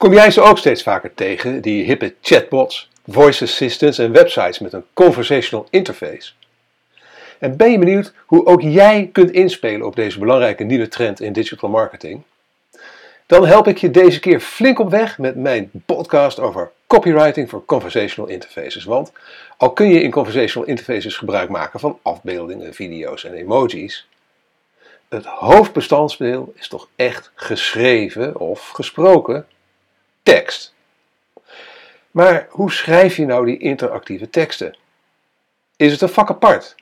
Kom jij ze ook steeds vaker tegen, die hippe chatbots, voice assistants en websites met een conversational interface? En ben je benieuwd hoe ook jij kunt inspelen op deze belangrijke nieuwe trend in digital marketing? Dan help ik je deze keer flink op weg met mijn podcast over copywriting voor conversational interfaces. Want al kun je in conversational interfaces gebruik maken van afbeeldingen, video's en emojis, het hoofdbestandsdeel is toch echt geschreven of gesproken tekst. Maar hoe schrijf je nou die interactieve teksten? Is het een vak apart?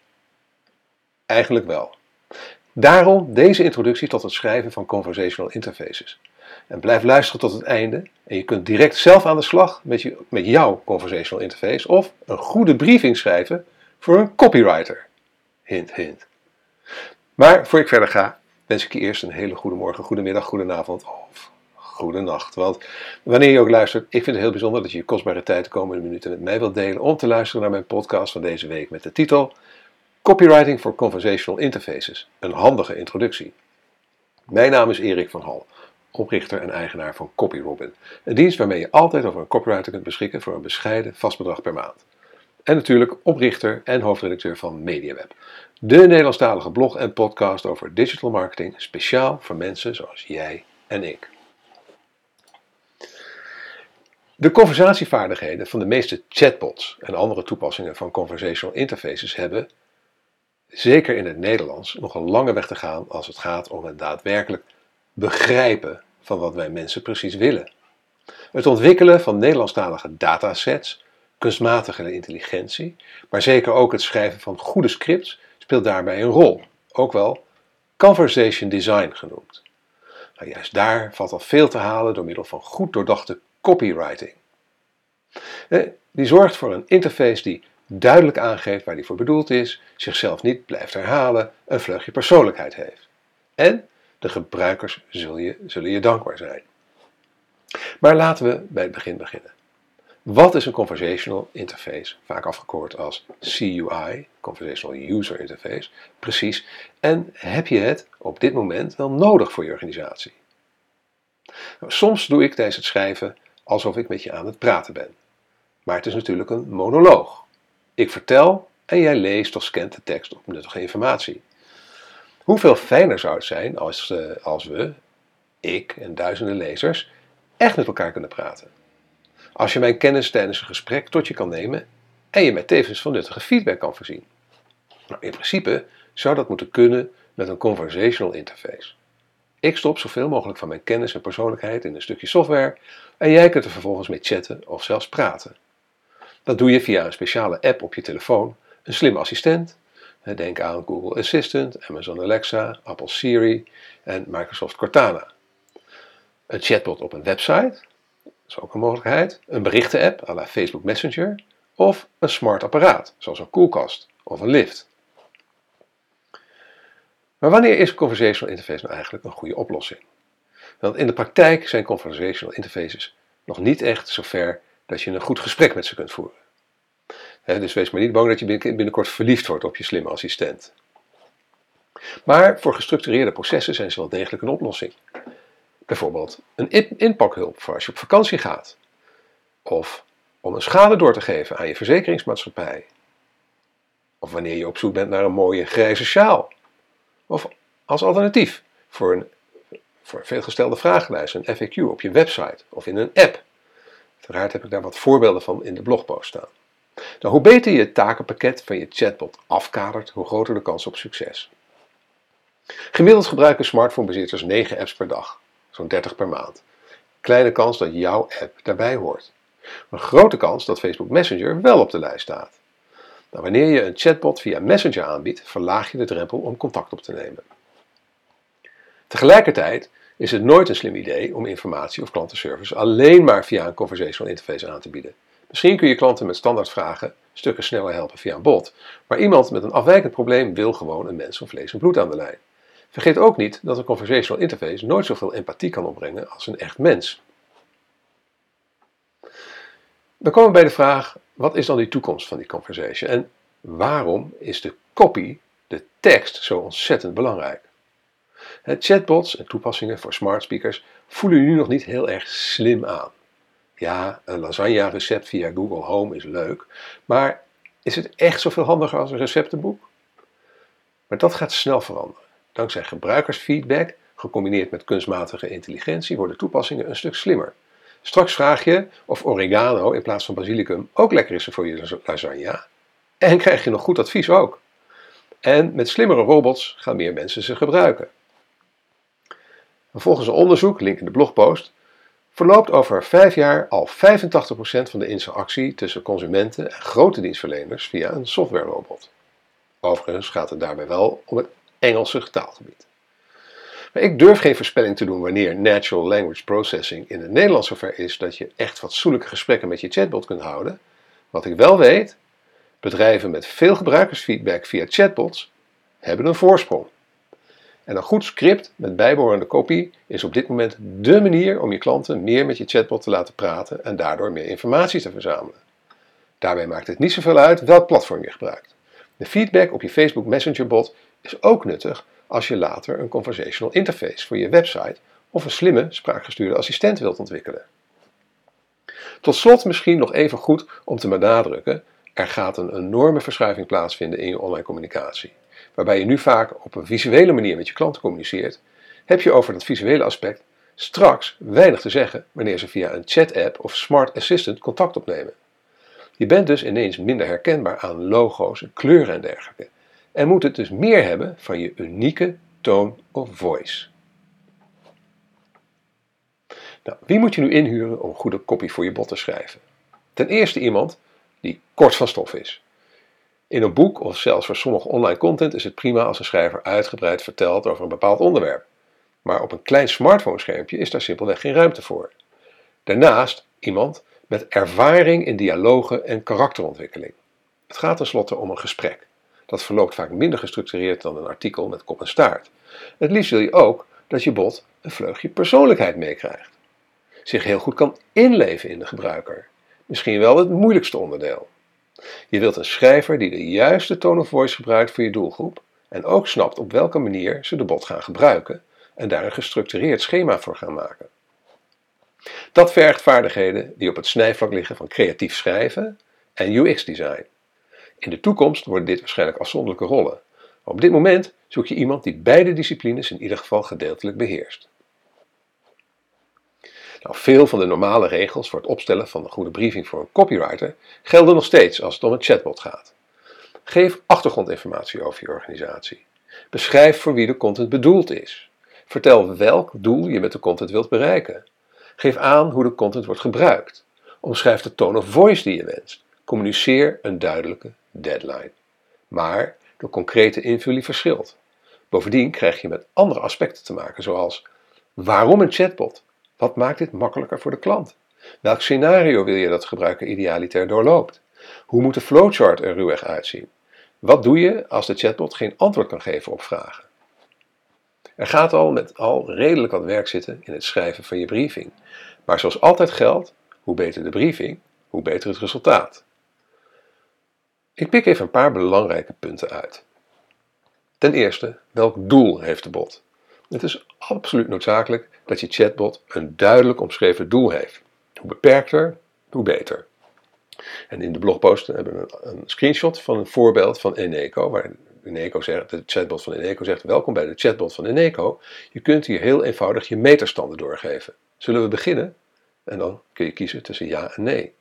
Eigenlijk wel. Daarom deze introductie tot het schrijven van conversational interfaces. En blijf luisteren tot het einde en je kunt direct zelf aan de slag met, je, met jouw conversational interface of een goede briefing schrijven voor een copywriter. Hint, hint. Maar voor ik verder ga, wens ik je eerst een hele goede morgen, goede middag, goede avond of goede nacht. Want wanneer je ook luistert, ik vind het heel bijzonder dat je je kostbare tijd de komende minuten met mij wilt delen om te luisteren naar mijn podcast van deze week met de titel Copywriting for Conversational Interfaces. Een handige introductie. Mijn naam is Erik van Hal, oprichter en eigenaar van CopyRobin. Een dienst waarmee je altijd over een copywriter kunt beschikken voor een bescheiden vast bedrag per maand. En natuurlijk oprichter en hoofdredacteur van MediaWeb. De Nederlandstalige blog en podcast over digital marketing, speciaal voor mensen zoals jij en ik. De conversatievaardigheden van de meeste chatbots en andere toepassingen van conversational interfaces hebben, zeker in het Nederlands, nog een lange weg te gaan als het gaat om het daadwerkelijk begrijpen van wat wij mensen precies willen. Het ontwikkelen van Nederlandstalige datasets, kunstmatige intelligentie, maar zeker ook het schrijven van goede scripts speelt daarbij een rol, ook wel conversation design genoemd. Nou, juist daar valt al veel te halen door middel van goed doordachte copywriting. Eh, die zorgt voor een interface die duidelijk aangeeft waar die voor bedoeld is, zichzelf niet blijft herhalen, een vleugje persoonlijkheid heeft. En de gebruikers zullen je, zullen je dankbaar zijn. Maar laten we bij het begin beginnen. Wat is een conversational interface? Vaak afgekort als CUI, Conversational User Interface, precies. En heb je het op dit moment wel nodig voor je organisatie? Nou, soms doe ik tijdens het schrijven alsof ik met je aan het praten ben. Maar het is natuurlijk een monoloog. Ik vertel en jij leest of scant de tekst op nuttige informatie. Hoeveel fijner zou het zijn als, uh, als we, ik en duizenden lezers, echt met elkaar kunnen praten? Als je mijn kennis tijdens een gesprek tot je kan nemen en je mij tevens van nuttige feedback kan voorzien. Nou, in principe zou dat moeten kunnen met een conversational interface. Ik stop zoveel mogelijk van mijn kennis en persoonlijkheid in een stukje software en jij kunt er vervolgens mee chatten of zelfs praten. Dat doe je via een speciale app op je telefoon, een slimme assistent. Denk aan Google Assistant, Amazon Alexa, Apple Siri en Microsoft Cortana. Een chatbot op een website, is ook een mogelijkheid. Een berichtenapp à la Facebook Messenger. Of een smart apparaat, zoals een koelkast of een lift. Maar wanneer is conversational interface nou eigenlijk een goede oplossing? Want in de praktijk zijn conversational interfaces nog niet echt zover dat je een goed gesprek met ze kunt voeren. dus wees maar niet bang dat je binnenkort verliefd wordt op je slimme assistent. Maar voor gestructureerde processen zijn ze wel degelijk een oplossing. Bijvoorbeeld een inpakhulp voor als je op vakantie gaat. Of om een schade door te geven aan je verzekeringsmaatschappij. Of wanneer je op zoek bent naar een mooie grijze sjaal. Of als alternatief voor een veelgestelde vragenlijst, een FAQ op je website of in een app. Uiteraard heb ik daar wat voorbeelden van in de blogpost staan. Nou, hoe beter je het takenpakket van je chatbot afkadert, hoe groter de kans op succes. Gemiddeld gebruiken smartphonebezitters 9 apps per dag, zo'n 30 per maand. Kleine kans dat jouw app daarbij hoort. Een grote kans dat Facebook Messenger wel op de lijst staat. Nou, wanneer je een chatbot via Messenger aanbiedt, verlaag je de drempel om contact op te nemen. Tegelijkertijd is het nooit een slim idee om informatie of klantenservice alleen maar via een conversational interface aan te bieden. Misschien kun je klanten met standaardvragen stukken sneller helpen via een bot, maar iemand met een afwijkend probleem wil gewoon een mens van vlees en bloed aan de lijn. Vergeet ook niet dat een conversational interface nooit zoveel empathie kan opbrengen als een echt mens. Dan komen we bij de vraag: wat is dan die toekomst van die conversation en waarom is de copy, de tekst, zo ontzettend belangrijk? Chatbots en toepassingen voor smart speakers voelen nu nog niet heel erg slim aan. Ja, een lasagne-recept via Google Home is leuk, maar is het echt zoveel handiger als een receptenboek? Maar dat gaat snel veranderen. Dankzij gebruikersfeedback, gecombineerd met kunstmatige intelligentie, worden toepassingen een stuk slimmer. Straks vraag je of oregano in plaats van basilicum ook lekker is voor je lasagne. En krijg je nog goed advies ook. En met slimmere robots gaan meer mensen ze gebruiken. Volgens een onderzoek, link in de blogpost, verloopt over vijf jaar al 85% van de interactie tussen consumenten en grote dienstverleners via een softwarerobot. Overigens gaat het daarbij wel om het Engelse taalgebied. Maar ik durf geen voorspelling te doen wanneer natural language processing in het Nederlands zover is dat je echt fatsoenlijke gesprekken met je chatbot kunt houden. Wat ik wel weet, bedrijven met veel gebruikersfeedback via chatbots hebben een voorsprong. En een goed script met bijbehorende kopie is op dit moment dé manier om je klanten meer met je chatbot te laten praten en daardoor meer informatie te verzamelen. Daarbij maakt het niet zoveel uit welk platform je gebruikt. De feedback op je Facebook Messenger bot is ook nuttig als je later een conversational interface voor je website of een slimme spraakgestuurde assistent wilt ontwikkelen. Tot slot misschien nog even goed om te benadrukken: er gaat een enorme verschuiving plaatsvinden in je online communicatie waarbij je nu vaak op een visuele manier met je klanten communiceert, heb je over dat visuele aspect straks weinig te zeggen wanneer ze via een chat-app of smart assistant contact opnemen. Je bent dus ineens minder herkenbaar aan logo's, kleuren en dergelijke. En moet het dus meer hebben van je unieke tone of voice. Nou, wie moet je nu inhuren om goede copy voor je bot te schrijven? Ten eerste iemand die kort van stof is. In een boek of zelfs voor sommige online content is het prima als een schrijver uitgebreid vertelt over een bepaald onderwerp. Maar op een klein smartphone-schermpje is daar simpelweg geen ruimte voor. Daarnaast iemand met ervaring in dialogen en karakterontwikkeling. Het gaat tenslotte om een gesprek. Dat verloopt vaak minder gestructureerd dan een artikel met kop en staart. Het liefst wil je ook dat je bot een vleugje persoonlijkheid meekrijgt. Zich heel goed kan inleven in de gebruiker. Misschien wel het moeilijkste onderdeel. Je wilt een schrijver die de juiste tone of voice gebruikt voor je doelgroep en ook snapt op welke manier ze de bot gaan gebruiken en daar een gestructureerd schema voor gaan maken. Dat vergt vaardigheden die op het snijvlak liggen van creatief schrijven en UX-design. In de toekomst worden dit waarschijnlijk afzonderlijke rollen. Maar op dit moment zoek je iemand die beide disciplines in ieder geval gedeeltelijk beheerst. Nou, veel van de normale regels voor het opstellen van een goede briefing voor een copywriter gelden nog steeds als het om een chatbot gaat. Geef achtergrondinformatie over je organisatie. Beschrijf voor wie de content bedoeld is. Vertel welk doel je met de content wilt bereiken. Geef aan hoe de content wordt gebruikt. Omschrijf de tone of voice die je wenst. Communiceer een duidelijke deadline. Maar de concrete invulling verschilt. Bovendien krijg je met andere aspecten te maken, zoals waarom een chatbot? Wat maakt dit makkelijker voor de klant? Welk scenario wil je dat gebruiker idealiter doorloopt? Hoe moet de flowchart er ruwweg uitzien? Wat doe je als de chatbot geen antwoord kan geven op vragen? Er gaat al met al redelijk wat werk zitten in het schrijven van je briefing. Maar zoals altijd geldt, hoe beter de briefing, hoe beter het resultaat. Ik pik even een paar belangrijke punten uit. Ten eerste, welk doel heeft de bot? Het is absoluut noodzakelijk dat je chatbot een duidelijk omschreven doel heeft. Hoe beperkter, hoe beter. En in de blogpost hebben we een, screenshot van een voorbeeld van Eneco, waar Eneco zegt, de chatbot van Eneco zegt: Welkom bij de chatbot van Eneco. Je kunt hier heel eenvoudig je meterstanden doorgeven. Zullen we beginnen? En dan kun je kiezen tussen ja en nee.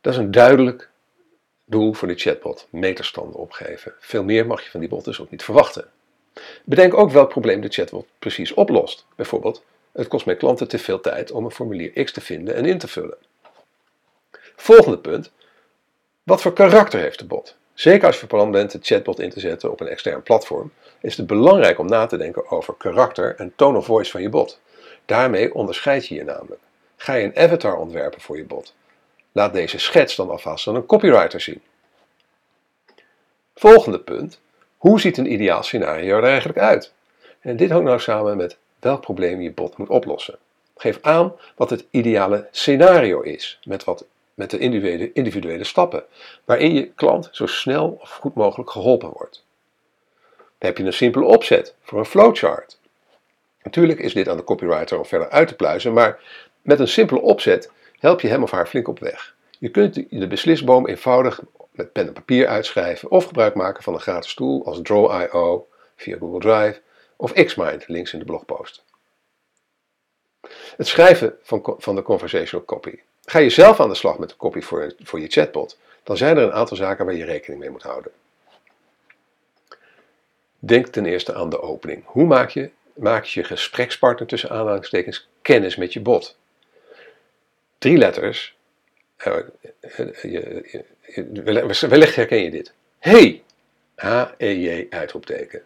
Dat is een duidelijk doel voor de chatbot: meterstanden opgeven. Veel meer mag je van die bot dus ook niet verwachten. Bedenk ook welk probleem de chatbot precies oplost. Bijvoorbeeld, het kost mijn klanten te veel tijd om een formulier X te vinden en in te vullen. Volgende punt. Wat voor karakter heeft de bot? Zeker als je van plan bent de chatbot in te zetten op een extern platform, is het belangrijk om na te denken over karakter en tone of voice van je bot. Daarmee onderscheid je je namelijk. Ga je een avatar ontwerpen voor je bot? Laat deze schets dan alvast aan een copywriter zien. Volgende punt. Hoe ziet een ideaal scenario er eigenlijk uit? En dit hangt nou samen met welk probleem je bot moet oplossen. Geef aan wat het ideale scenario is, met, wat, met de individuele, individuele stappen, waarin je klant zo snel of goed mogelijk geholpen wordt. heb je een simpele opzet voor een flowchart. Natuurlijk is dit aan de copywriter om verder uit te pluizen, maar met een simpele opzet help je hem of haar flink op weg. Je kunt de beslisboom eenvoudig met pen en papier uitschrijven of gebruik maken van een gratis tool als Draw.io via Google Drive of Xmind, links in de blogpost. Het schrijven van, van de conversational copy. Ga je zelf aan de slag met de copy voor, voor je chatbot, dan zijn er een aantal zaken waar je rekening mee moet houden. Denk ten eerste aan de opening. Hoe maak je, maak je gesprekspartner tussen aanhalingstekens kennis met je bot? Drie letters. Uh, je, wellicht herken je dit. Hey! H-E-J uitroepteken.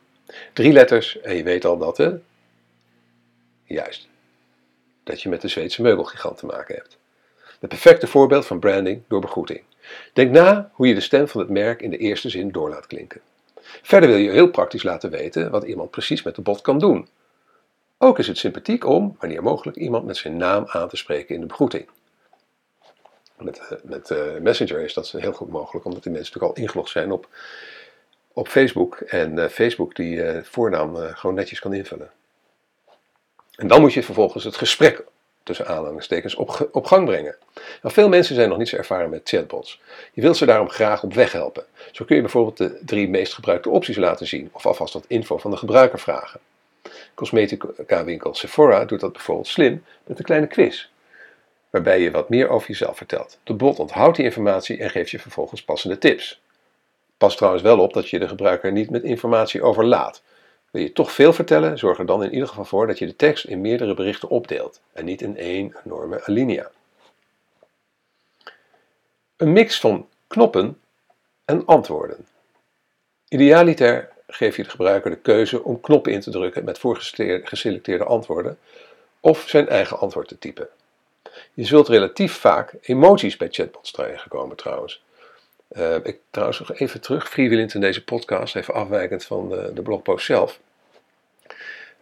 Drie letters en je weet al dat de. Juist. Dat je met de Zweedse meubelgigant te maken hebt. Het perfecte voorbeeld van branding door begroeting. Denk na hoe je de stem van het merk in de eerste zin door laat klinken. Verder wil je heel praktisch laten weten wat iemand precies met de bot kan doen. Ook is het sympathiek om, wanneer mogelijk, iemand met zijn naam aan te spreken in de begroeting. Met, eh, uh, Messenger is dat heel goed mogelijk, omdat die mensen natuurlijk al ingelogd zijn op, op Facebook. En uh, Facebook die voornaam gewoon netjes kan invullen. En dan moet je vervolgens het gesprek tussen aanhalingstekens op, op gang brengen. Nou, veel mensen zijn nog niet zo ervaren met chatbots. Je wilt ze daarom graag op weg helpen. Zo kun je bijvoorbeeld de drie meest gebruikte opties laten zien of alvast wat info van de gebruiker vragen. Cosmetica winkel Sephora doet dat bijvoorbeeld slim met een kleine quiz waarbij je wat meer over jezelf vertelt. De bot onthoudt die informatie en geeft je vervolgens passende tips. Pas trouwens wel op dat je de gebruiker niet met informatie overlaat. Wil je toch veel vertellen, zorg er dan in ieder geval voor dat je de tekst in meerdere berichten opdeelt en niet in één enorme alinea. Een mix van knoppen en antwoorden. Idealiter geef je de gebruiker de keuze om knoppen in te drukken met voorgeselecteerde antwoorden of zijn eigen antwoord te typen. Je zult relatief vaak emoties bij chatbots tegenkomen trouwens. Uh, ik trouwens nog even terug, freewheelend in deze podcast, even afwijkend van de, de blogpost zelf.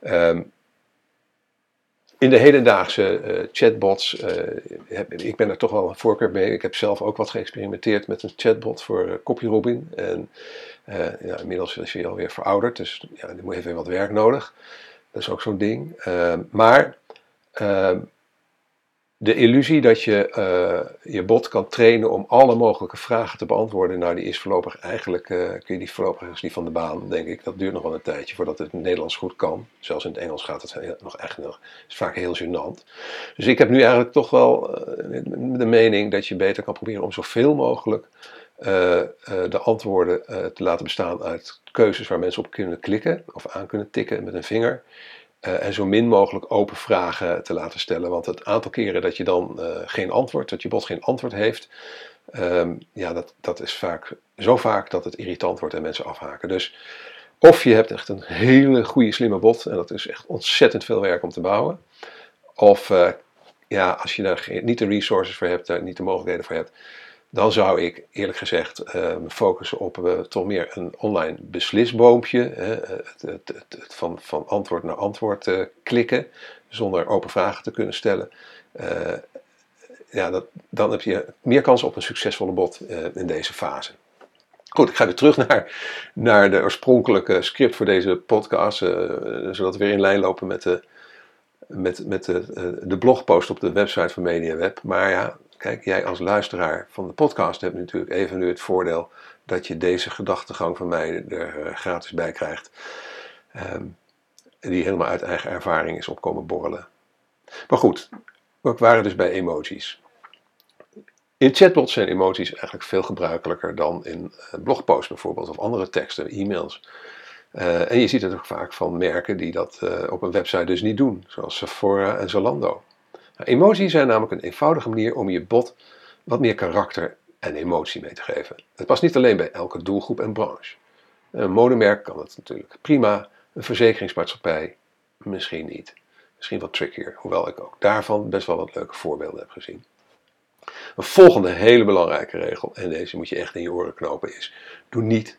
Um, in de hedendaagse uh, chatbots, heb, ik ben er toch wel een voorkeur mee. Ik heb zelf ook wat geëxperimenteerd met een chatbot voor uh, CopyRobin. En ja, inmiddels is hij alweer verouderd, dus ja, die moet even wat werk nodig. Dat is ook zo'n ding. Ehm, maar ehm, de illusie dat je uh, je bot kan trainen om alle mogelijke vragen te beantwoorden, nou die is voorlopig eigenlijk, uh, kun je die voorlopig niet van de baan, denk ik. Dat duurt nog wel een tijdje voordat het Nederlands goed kan. Zelfs in het Engels gaat het nog echt nog, is vaak heel gênant. Dus ik heb nu eigenlijk toch wel uh, de mening dat je beter kan proberen om zoveel mogelijk de antwoorden te laten bestaan uit keuzes waar mensen op kunnen klikken of aan kunnen tikken met een vinger. Uh, en zo min mogelijk open vragen te laten stellen. Want het aantal keren dat je dan uh, geen antwoord, dat je bot geen antwoord heeft, um, ja, dat, dat is vaak zo vaak dat het irritant wordt en mensen afhaken. Dus of je hebt echt een hele goede slimme bot, en dat is echt ontzettend veel werk om te bouwen. Of uh, ja, als je daar niet de resources voor hebt, niet de mogelijkheden voor hebt, dan zou ik eerlijk gezegd uh, focussen op uh, toch meer een online beslisboompje. Hè, het, het, het, van, van antwoord naar antwoord uh, klikken, zonder open vragen te kunnen stellen. ja, dat, dan heb je meer kans op een succesvolle bot in deze fase. Goed, ik ga weer terug naar, naar de oorspronkelijke script voor deze podcast, zodat we weer in lijn lopen met de, met, met de, de blogpost op de website van MediaWeb. Maar ja, Kijk, jij als luisteraar van de podcast hebt natuurlijk even nu het voordeel dat je deze gedachtegang van mij er eh, gratis bij krijgt. Um, die helemaal uit eigen ervaring is opkomen borrelen. Maar goed, we waren dus bij emoties. In chatbots zijn emoties eigenlijk veel gebruikelijker dan in eh, blogposts bijvoorbeeld, of andere teksten, e-mails. Uh, en je ziet het ook vaak van merken die dat op een website dus niet doen, zoals Sephora en Zalando. Emoties zijn namelijk een eenvoudige manier om je bot wat meer karakter en emotie mee te geven. Het past niet alleen bij elke doelgroep en branche. Een modemerk kan het natuurlijk prima, een verzekeringsmaatschappij misschien niet. Misschien wat trickier, hoewel ik ook daarvan best wel wat leuke voorbeelden heb gezien. Een volgende hele belangrijke regel, en deze moet je echt in je oren knopen, is: doe niet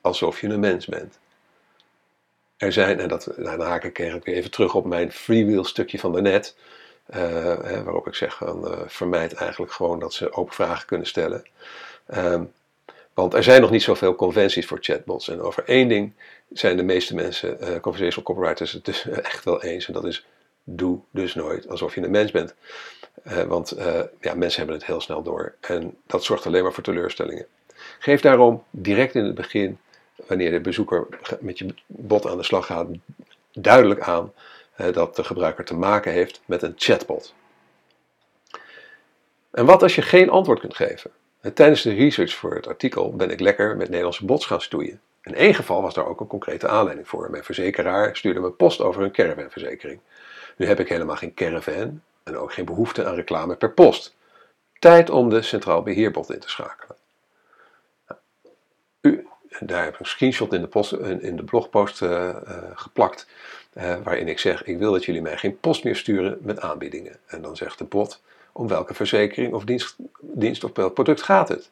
alsof je een mens bent. Er zijn, en dat, dan haak ik weer even terug op mijn freewheel stukje van daarnet. Uh, waarop ik zeg, van, uh, vermijd eigenlijk gewoon dat ze open vragen kunnen stellen. Um, Want er zijn nog niet zoveel conventies voor chatbots. En over één ding zijn de meeste mensen, uh, conversational copywriters, het dus echt wel eens. En dat is, doe dus nooit alsof je een mens bent. Want ja, mensen hebben het heel snel door. En dat zorgt alleen maar voor teleurstellingen. Geef daarom direct in het begin, wanneer de bezoeker met je bot aan de slag gaat, duidelijk aan dat de gebruiker te maken heeft met een chatbot. En wat als je geen antwoord kunt geven? Tijdens de research voor het artikel ben ik lekker met Nederlandse bots gaan stoeien. In één geval was daar ook een concrete aanleiding voor. Mijn verzekeraar stuurde me post over een caravanverzekering. Nu heb ik helemaal geen caravan en ook geen behoefte aan reclame per post. Tijd om de centraal beheerbot in te schakelen. Nou, u, daar heb ik een screenshot in de, post, in de blogpost uh, geplakt, uh, waarin ik zeg: Ik wil dat jullie mij geen post meer sturen met aanbiedingen. En dan zegt de bot: om welke verzekering of dienst, dienst of welk product gaat het?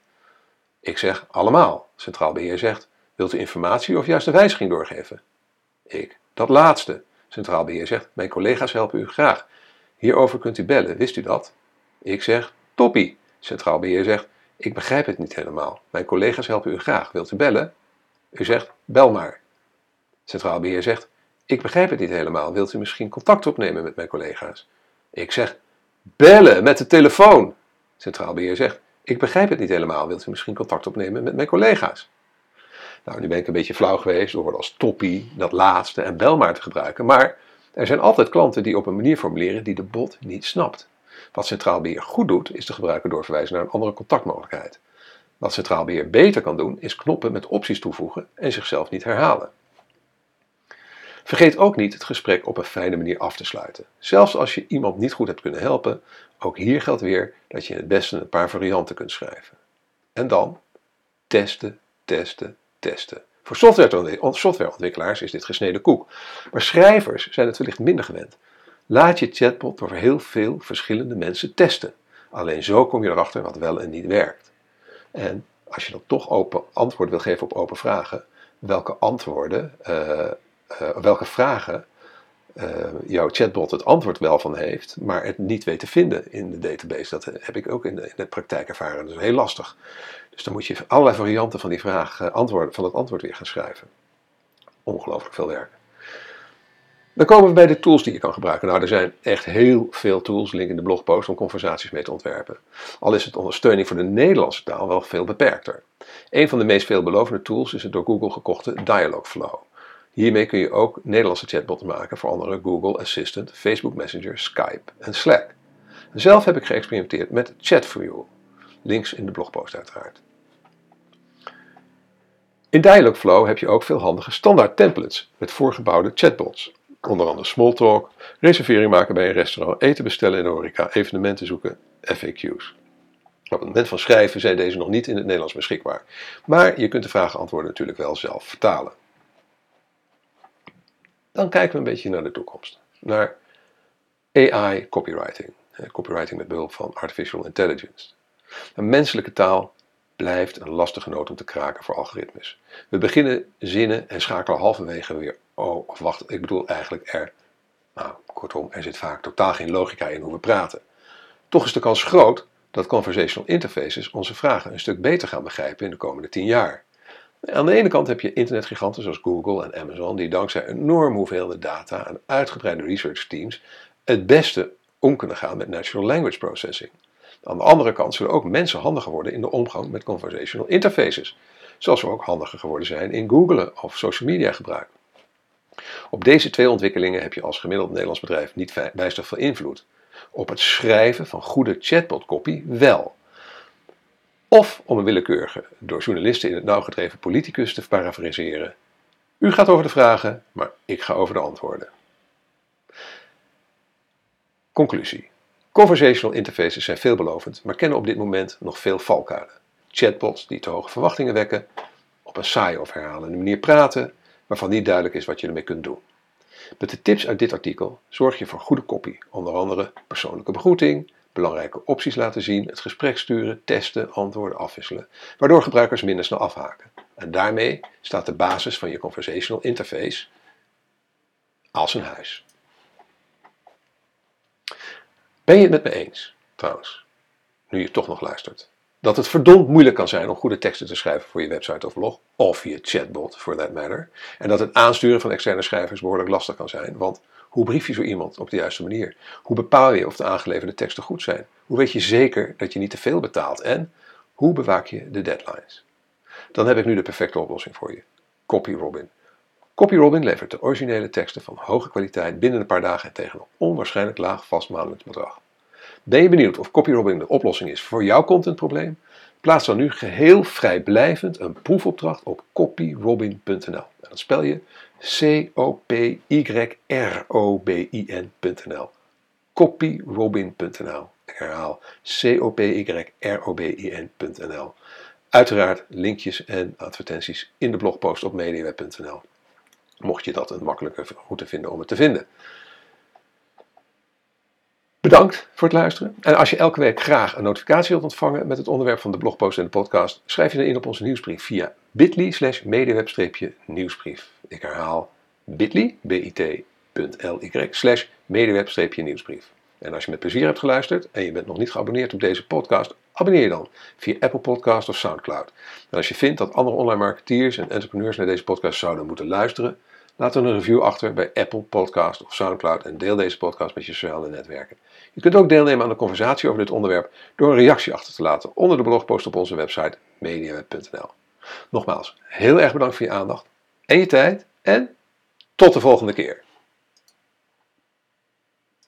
Ik zeg allemaal. Centraal Beheer zegt, wilt u informatie of juist een wijziging doorgeven? Ik, dat laatste. Centraal Beheer zegt, mijn collega's helpen u graag. Hierover kunt u bellen, wist u dat? Ik zeg, toppie. Centraal Beheer zegt, ik begrijp het niet helemaal. Mijn collega's helpen u graag, wilt u bellen? U zegt, bel maar. Centraal Beheer zegt, ik begrijp het niet helemaal, wilt u misschien contact opnemen met mijn collega's? Ik zeg, Bellen met de telefoon. Centraal Beheer zegt: Ik begrijp het niet helemaal. Wilt u misschien contact opnemen met mijn collega's? Nou, nu ben ik een beetje flauw geweest door als toppie dat laatste en bel maar te gebruiken. Maar er zijn altijd klanten die op een manier formuleren die de bot niet snapt. Wat Centraal Beheer goed doet, is de gebruiker doorverwijzen naar een andere contactmogelijkheid. Wat Centraal Beheer beter kan doen, is knoppen met opties toevoegen en zichzelf niet herhalen. Vergeet ook niet het gesprek op een fijne manier af te sluiten. Zelfs als je iemand niet goed hebt kunnen helpen, ook hier geldt weer dat je het beste een paar varianten kunt schrijven. En dan testen, testen, testen. Voor softwareontwikkelaars is dit gesneden koek, maar schrijvers zijn het wellicht minder gewend. Laat je chatbot door heel veel verschillende mensen testen. Alleen zo kom je erachter wat wel en niet werkt. En als je dan toch open antwoord wil geven op open vragen, welke antwoorden uh, uh, welke vragen uh, jouw chatbot het antwoord wel van heeft, maar het niet weet te vinden in de database. Dat heb ik ook in de, in de praktijk ervaren. Dat is heel lastig. Dus dan moet je allerlei varianten van die vraag, uh, antwoord, van het antwoord weer gaan schrijven. Ongelooflijk veel werk. Dan komen we bij de tools die je kan gebruiken. Nou, er zijn echt heel veel tools, link in de blogpost, om conversaties mee te ontwerpen. Al is het ondersteuning voor de Nederlandse taal wel veel beperkter. Een van de meest veelbelovende tools is het door Google gekochte Dialogflow. Hiermee kun je ook Nederlandse chatbots maken voor andere Google Assistant, Facebook Messenger, Skype en Slack. Zelf heb ik geëxperimenteerd met Chat for You. Links in de blogpost uiteraard. In Dialogflow heb je ook veel handige standaard templates met voorgebouwde chatbots. Onder andere smalltalk, reservering maken bij een restaurant, eten bestellen in de horeca, evenementen zoeken, FAQ's. Op het moment van schrijven zijn deze nog niet in het Nederlands beschikbaar. Maar je kunt de vragen antwoorden natuurlijk wel zelf vertalen. Dan kijken we een beetje naar de toekomst. Naar AI copywriting. Copywriting met behulp van artificial intelligence. Een menselijke taal blijft een lastige noot om te kraken voor algoritmes. We beginnen zinnen en schakelen halverwege weer. Oh, of wacht, ik bedoel eigenlijk er. Nou, kortom, er zit vaak totaal geen logica in hoe we praten. Toch is de kans groot dat conversational interfaces onze vragen een stuk beter gaan begrijpen in de komende tien jaar. Aan de ene kant heb je internetgiganten zoals Google en Amazon, die dankzij enorm hoeveelheden data en uitgebreide research teams het beste om kunnen gaan met natural language processing. Aan de andere kant zullen ook mensen handiger worden in de omgang met conversational interfaces, zoals we ook handiger geworden zijn in googlen of social media gebruik. Op deze twee ontwikkelingen heb je als gemiddeld Nederlands bedrijf niet bijster veel invloed. Op het schrijven van goede chatbot copy wel. Of om een willekeurige, door journalisten in het nauw gedreven politicus te parafraseren. U gaat over de vragen, maar ik ga over de antwoorden. Conclusie. Conversational interfaces zijn veelbelovend, maar kennen op dit moment nog veel valkuilen. Chatbots die te hoge verwachtingen wekken, op een saaie of herhalende manier praten, waarvan niet duidelijk is wat je ermee kunt doen. Met de tips uit dit artikel zorg je voor goede kopie, onder andere persoonlijke begroeting, belangrijke opties laten zien, het gesprek sturen, testen, antwoorden afwisselen, waardoor gebruikers minder snel afhaken. En daarmee staat de basis van je conversational interface als een huis. Ben je het met me eens, trouwens, nu je toch nog luistert? Dat het verdomd moeilijk kan zijn om goede teksten te schrijven voor je website of blog, of je chatbot for that matter. En dat het aansturen van externe schrijvers behoorlijk lastig kan zijn, want hoe brief je zo iemand op de juiste manier? Hoe bepaal je of de aangeleverde teksten goed zijn? Hoe weet je zeker dat je niet te veel betaalt? En hoe bewaak je de deadlines? Dan heb ik nu de perfecte oplossing voor je. CopyRobin. CopyRobin levert de originele teksten van hoge kwaliteit binnen een paar dagen en tegen een onwaarschijnlijk laag vast maandelijks bedrag. Ben je benieuwd of CopyRobin de oplossing is voor jouw contentprobleem? Plaats dan nu geheel vrijblijvend een proefopdracht op copyrobin.nl. Dat spel je C-O-P-Y-R-O-B-I-N.nl. Copyrobin.nl. Herhaal C-O-P-Y-R-O-B-I-N.nl. Uiteraard linkjes en advertenties in de blogpost op mediaweb.nl. Mocht je dat een makkelijke route vinden om het te vinden. Bedankt voor het luisteren. En als je elke week graag een notificatie wilt ontvangen met het onderwerp van de blogpost en de podcast, schrijf je dan in op onze nieuwsbrief via bit.ly slash mediaweb-nieuwsbrief. Ik herhaal bit.ly, bit.ly slash mediaweb-nieuwsbrief. En als je met plezier hebt geluisterd en je bent nog niet geabonneerd op deze podcast, abonneer je dan via Apple Podcast of Soundcloud. En als je vindt dat andere online marketeers en entrepreneurs naar deze podcast zouden moeten luisteren, laat dan een review achter bij Apple Podcast of Soundcloud en deel deze podcast met je sociale netwerken. Je kunt ook deelnemen aan de conversatie over dit onderwerp door een reactie achter te laten onder de blogpost op onze website mediaweb.nl. Nogmaals, heel erg bedankt voor je aandacht en je tijd en tot de volgende keer.